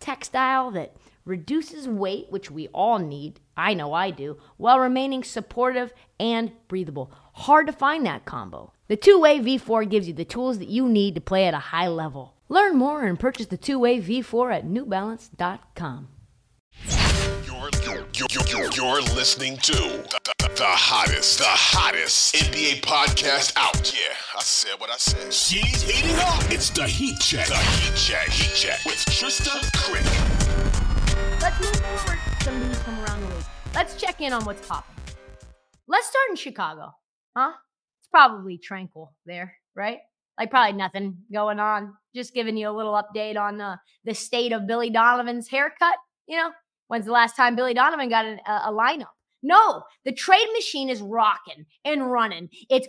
textile that reduces weight, which we all need. I know I do, while remaining supportive and breathable. Hard to find that combo. The two way V4 gives you the tools that you need to play at a high level. Learn more and purchase the two way V4 at newbalance.com. You're, you're, you're, you're listening to the, the, the hottest, the hottest NBA podcast out. Yeah, I said what I said. She's heating up. It's the Heat Check. The Heat Check. Heat Check with Trysta Krick. Let's move forward. Some news from around the league. Let's check in on what's popping. Let's start in Chicago. Huh? It's probably tranquil there, right? Like probably nothing going on. Just giving you a little update on uh, the state of Billy Donovan's haircut. You know, when's the last time Billy Donovan got an, a, a lineup? No, the trade machine is rocking and running. It's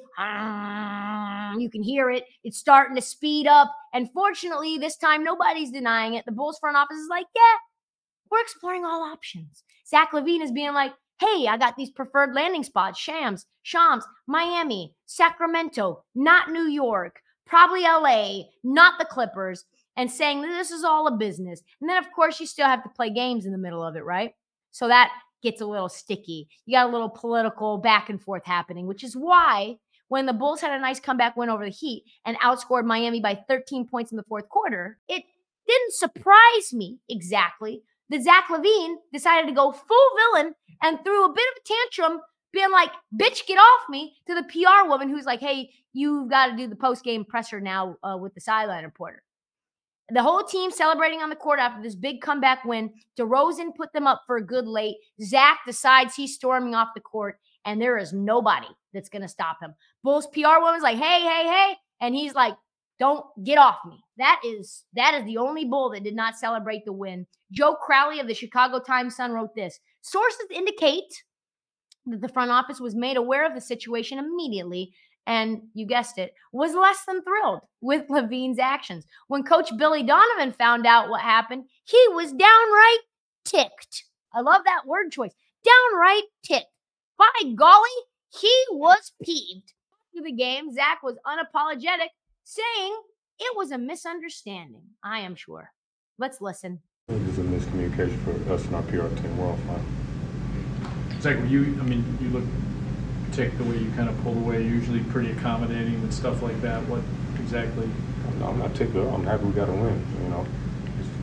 you can hear it. It's starting to speed up. And fortunately, this time nobody's denying it. The Bulls front office is like, yeah, we're exploring all options. Zach LaVine is being like, hey, I got these preferred landing spots, Shams, Shams, Miami, Sacramento, not New York, probably LA, not the Clippers, and saying that this is all a business. And then, of course, you still have to play games in the middle of it, right? So that gets a little sticky. You got a little political back and forth happening, which is why when the Bulls had a nice comeback win over the Heat and outscored Miami by 13 points in the fourth quarter, it didn't surprise me exactly that Zach LaVine decided to go full villain and threw a bit of a tantrum, being like, bitch, get off me, to the PR woman who's like, hey, you've got to do the post game presser now uh, with the sideline reporter. The whole team celebrating on the court after this big comeback win. DeRozan put them up for a good late. Zach decides he's storming off the court, and there is nobody that's going to stop him. Bulls PR woman's like, hey, hey, hey. And he's like, don't get off me. That is that is the only bull that did not celebrate the win. Joe Cowley of the Chicago Times Sun wrote this. Sources indicate that the front office was made aware of the situation immediately and you guessed it, was less than thrilled with LaVine's actions. When coach Billy Donovan found out what happened, he was downright ticked. I love that word choice. Downright ticked. By golly, he was peeved. After the game, Zach was unapologetic, saying it was a misunderstanding. I am sure. Let's listen. It was a miscommunication for us and our PR team. We're all fine. Zach, were you, I mean, you look ticked the way you kind of pulled away, usually pretty accommodating and stuff like that. What exactly? I'm, I'm not ticked. I'm happy we got a win. You know,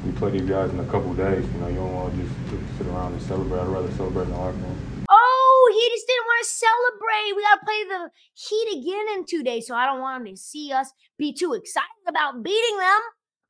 we play these guys in a couple days. You know, you don't want to just sit around and celebrate. I'd rather celebrate in the locker room. Oh, he just didn't want to celebrate. We got to play the Heat again in two days, so I don't want him to see us be too excited about beating them.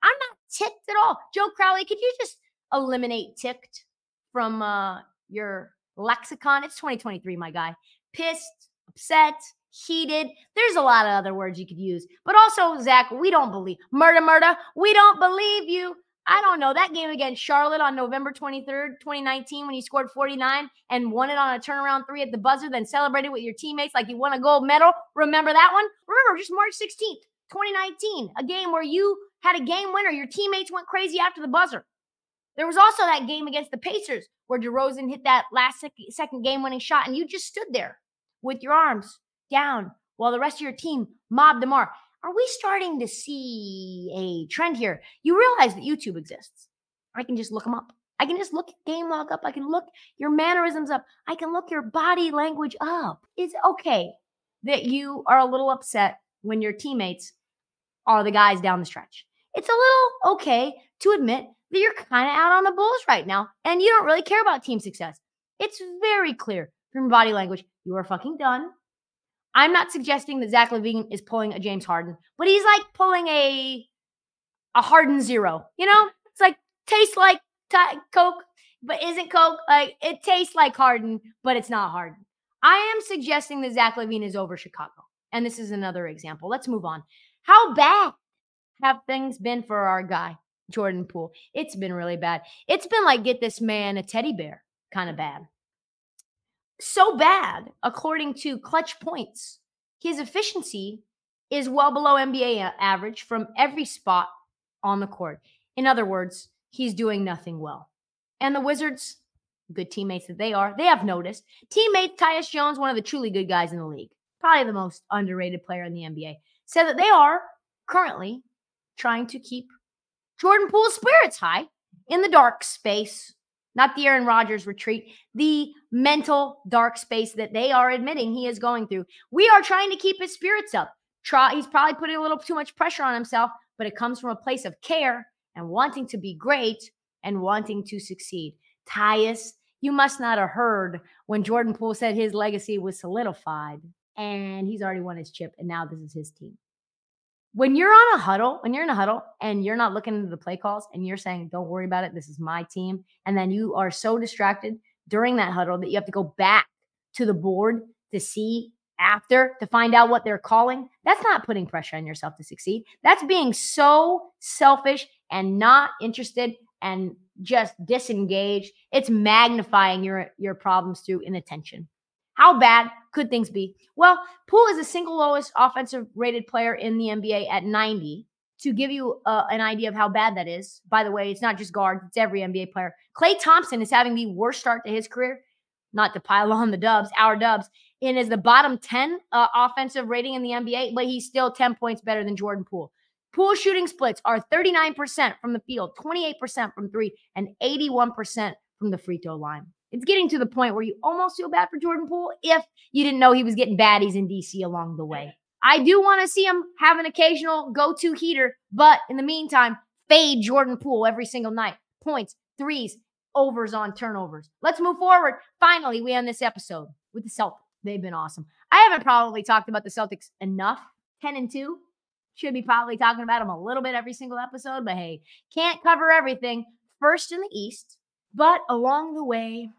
I'm not ticked at all. Joe Cowley, could you just eliminate ticked from uh, your lexicon? It's 2023, my guy. Pissed, upset, heated. There's a lot of other words you could use. But also, Zach, we don't believe murder, murder. We don't believe you. I don't know. That game against Charlotte on November 23rd, 2019, when you scored 49 and won it on a turnaround three at the buzzer, then celebrated with your teammates like you won a gold medal. Remember that one? Remember, just March 16th, 2019, a game where you had a game winner. Your teammates went crazy after the buzzer. There was also that game against the Pacers where DeRozan hit that last second game winning shot, and you just stood there with your arms down while the rest of your team mob mobbed DeMar. Are we starting to see a trend here? You realize that YouTube exists. I can just look them up. I can just look game log up. I can look your mannerisms up. I can look your body language up. It's okay that you are a little upset when your teammates are the guys down the stretch. It's a little okay to admit that you're kind of out on the Bulls right now and you don't really care about team success. It's very clear from body language. You are fucking done. I'm not suggesting that Zach LaVine is pulling a James Harden, but he's like pulling a a Harden zero. You know, it's like tastes like t- Coke, but isn't Coke. Like it tastes like Harden, but it's not Harden. I am suggesting that Zach LaVine is over Chicago, and this is another example. Let's move on. How bad have things been for our guy Jordan Poole? It's been really bad. It's been like get this man a teddy bear kind of bad. So bad, according to Clutch Points, his efficiency is well below NBA uh, average from every spot on the court. In other words, he's doing nothing well. And the Wizards, good teammates that they are, they have noticed. Teammate Tyus Jones, one of the truly good guys in the league, probably the most underrated player in the NBA, said that they are currently trying to keep Jordan Poole's spirits high in the dark space, not the Aaron Rodgers retreat, the mental dark space that they are admitting he is going through. We are trying to keep his spirits up. Try, he's probably putting a little too much pressure on himself, but it comes from a place of care and wanting to be great and wanting to succeed. Tyus, you must not have heard when Jordan Poole said his legacy was solidified and he's already won his chip and now this is his team. When you're on a huddle, when you're in a huddle and you're not looking into the play calls and you're saying, don't worry about it, this is my team. And then you are so distracted during that huddle that you have to go back to the board to see after to find out what they're calling. That's not putting pressure on yourself to succeed. That's being so selfish and not interested and just disengaged. It's magnifying your your problems through inattention. How bad could things be? Well, Poole is the single lowest offensive rated player in the NBA at 90. To give you uh, an idea of how bad that is, by the way, it's not just guards, it's every NBA player. Klay Thompson is having the worst start to his career, not to pile on the dubs, our dubs, and is the bottom 10 uh, offensive rating in the NBA, but he's still 10 points better than Jordan Poole. Poole shooting splits are 39% from the field, 28% from three, and 81% from the free throw line. It's getting to the point where you almost feel bad for Jordan Poole if you didn't know he was getting baddies in DC along the way. I do want to see him have an occasional go to heater, but in the meantime, fade Jordan Poole every single night. Points, threes, overs on turnovers. Let's move forward. Finally, we end this episode with the Celtics. They've been awesome. I haven't probably talked about the Celtics enough. 10 and 2. Should be probably talking about them a little bit every single episode, but hey, can't cover everything. First in the East, but along the way,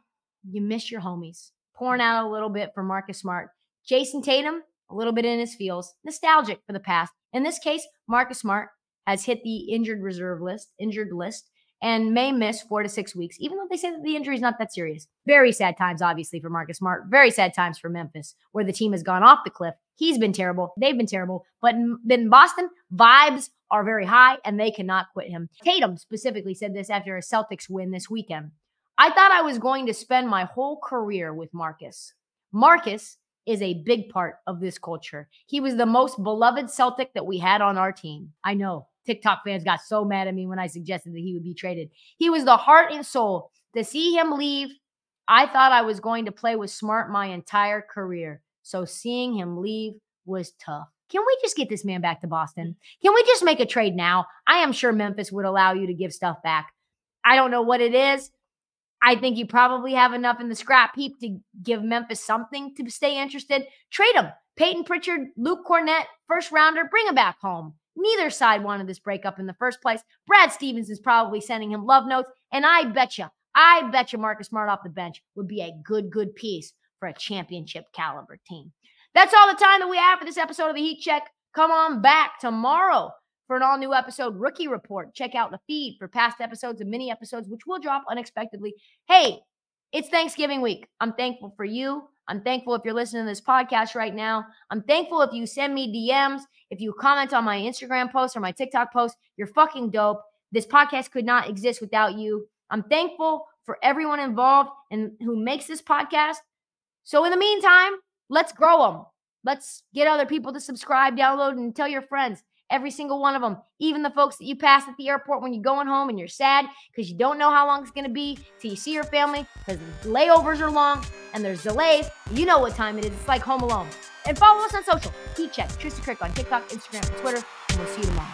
you miss your homies. Pouring mm. out a little bit for Marcus Smart. Jayson Tatum, a little bit in his feels, nostalgic for the past. In this case, Marcus Smart has hit the injured reserve list, injured list, and may miss four to six weeks, even though they say that the injury is not that serious. Very sad times, obviously, for Marcus Smart. Very sad times for Memphis, where the team has gone off the cliff. He's been terrible. They've been terrible. But in Boston, vibes are very high and they cannot quit him. Tatum specifically said this after a Celtics win this weekend. I thought I was going to spend my whole career with Marcus. Marcus is a big part of this culture. He was the most beloved Celtic that we had on our team. I know TikTok fans got so mad at me when I suggested that he would be traded. He was the heart and soul. To see him leave, I thought I was going to play with Smart my entire career. So seeing him leave was tough. Can we just get this man back to Boston? Mm. Can we just make a trade now? I am sure Memphis would allow you to give stuff back. I don't know what it is. I think you probably have enough in the scrap heap to give Memphis something to stay interested. Trade him. Payton Pritchard, Luke Kornet, first rounder, bring him back home. Neither side wanted this breakup in the first place. Brad Stevens is probably sending him love notes. And I bet you, I bet you Marcus Smart off the bench would be a good, good piece for a championship caliber team. That's all the time that we have for this episode of the Heat Check. Come on back tomorrow for an all new episode, Rookie Report. Check out the feed for past episodes and mini episodes, which will drop unexpectedly. Hey, it's Thanksgiving week. I'm thankful for you. I'm thankful if you're listening to this podcast right now. I'm thankful if you send me DMs, if you comment on my Instagram post or my TikTok post. You're fucking dope. This podcast could not exist without you. I'm thankful for everyone involved and who makes this podcast. So in the meantime, let's grow them. Let's get other people to subscribe, download, and tell your friends. Every single one of them, even the folks that you pass at the airport when you're going home and you're sad because you don't know how long it's going to be till you see your family because layovers are long and there's delays. You know what time it is. It's like Home Alone. And follow us on social. Heat check. Trysta Krick on TikTok, Instagram, and Twitter. And we'll see you tomorrow.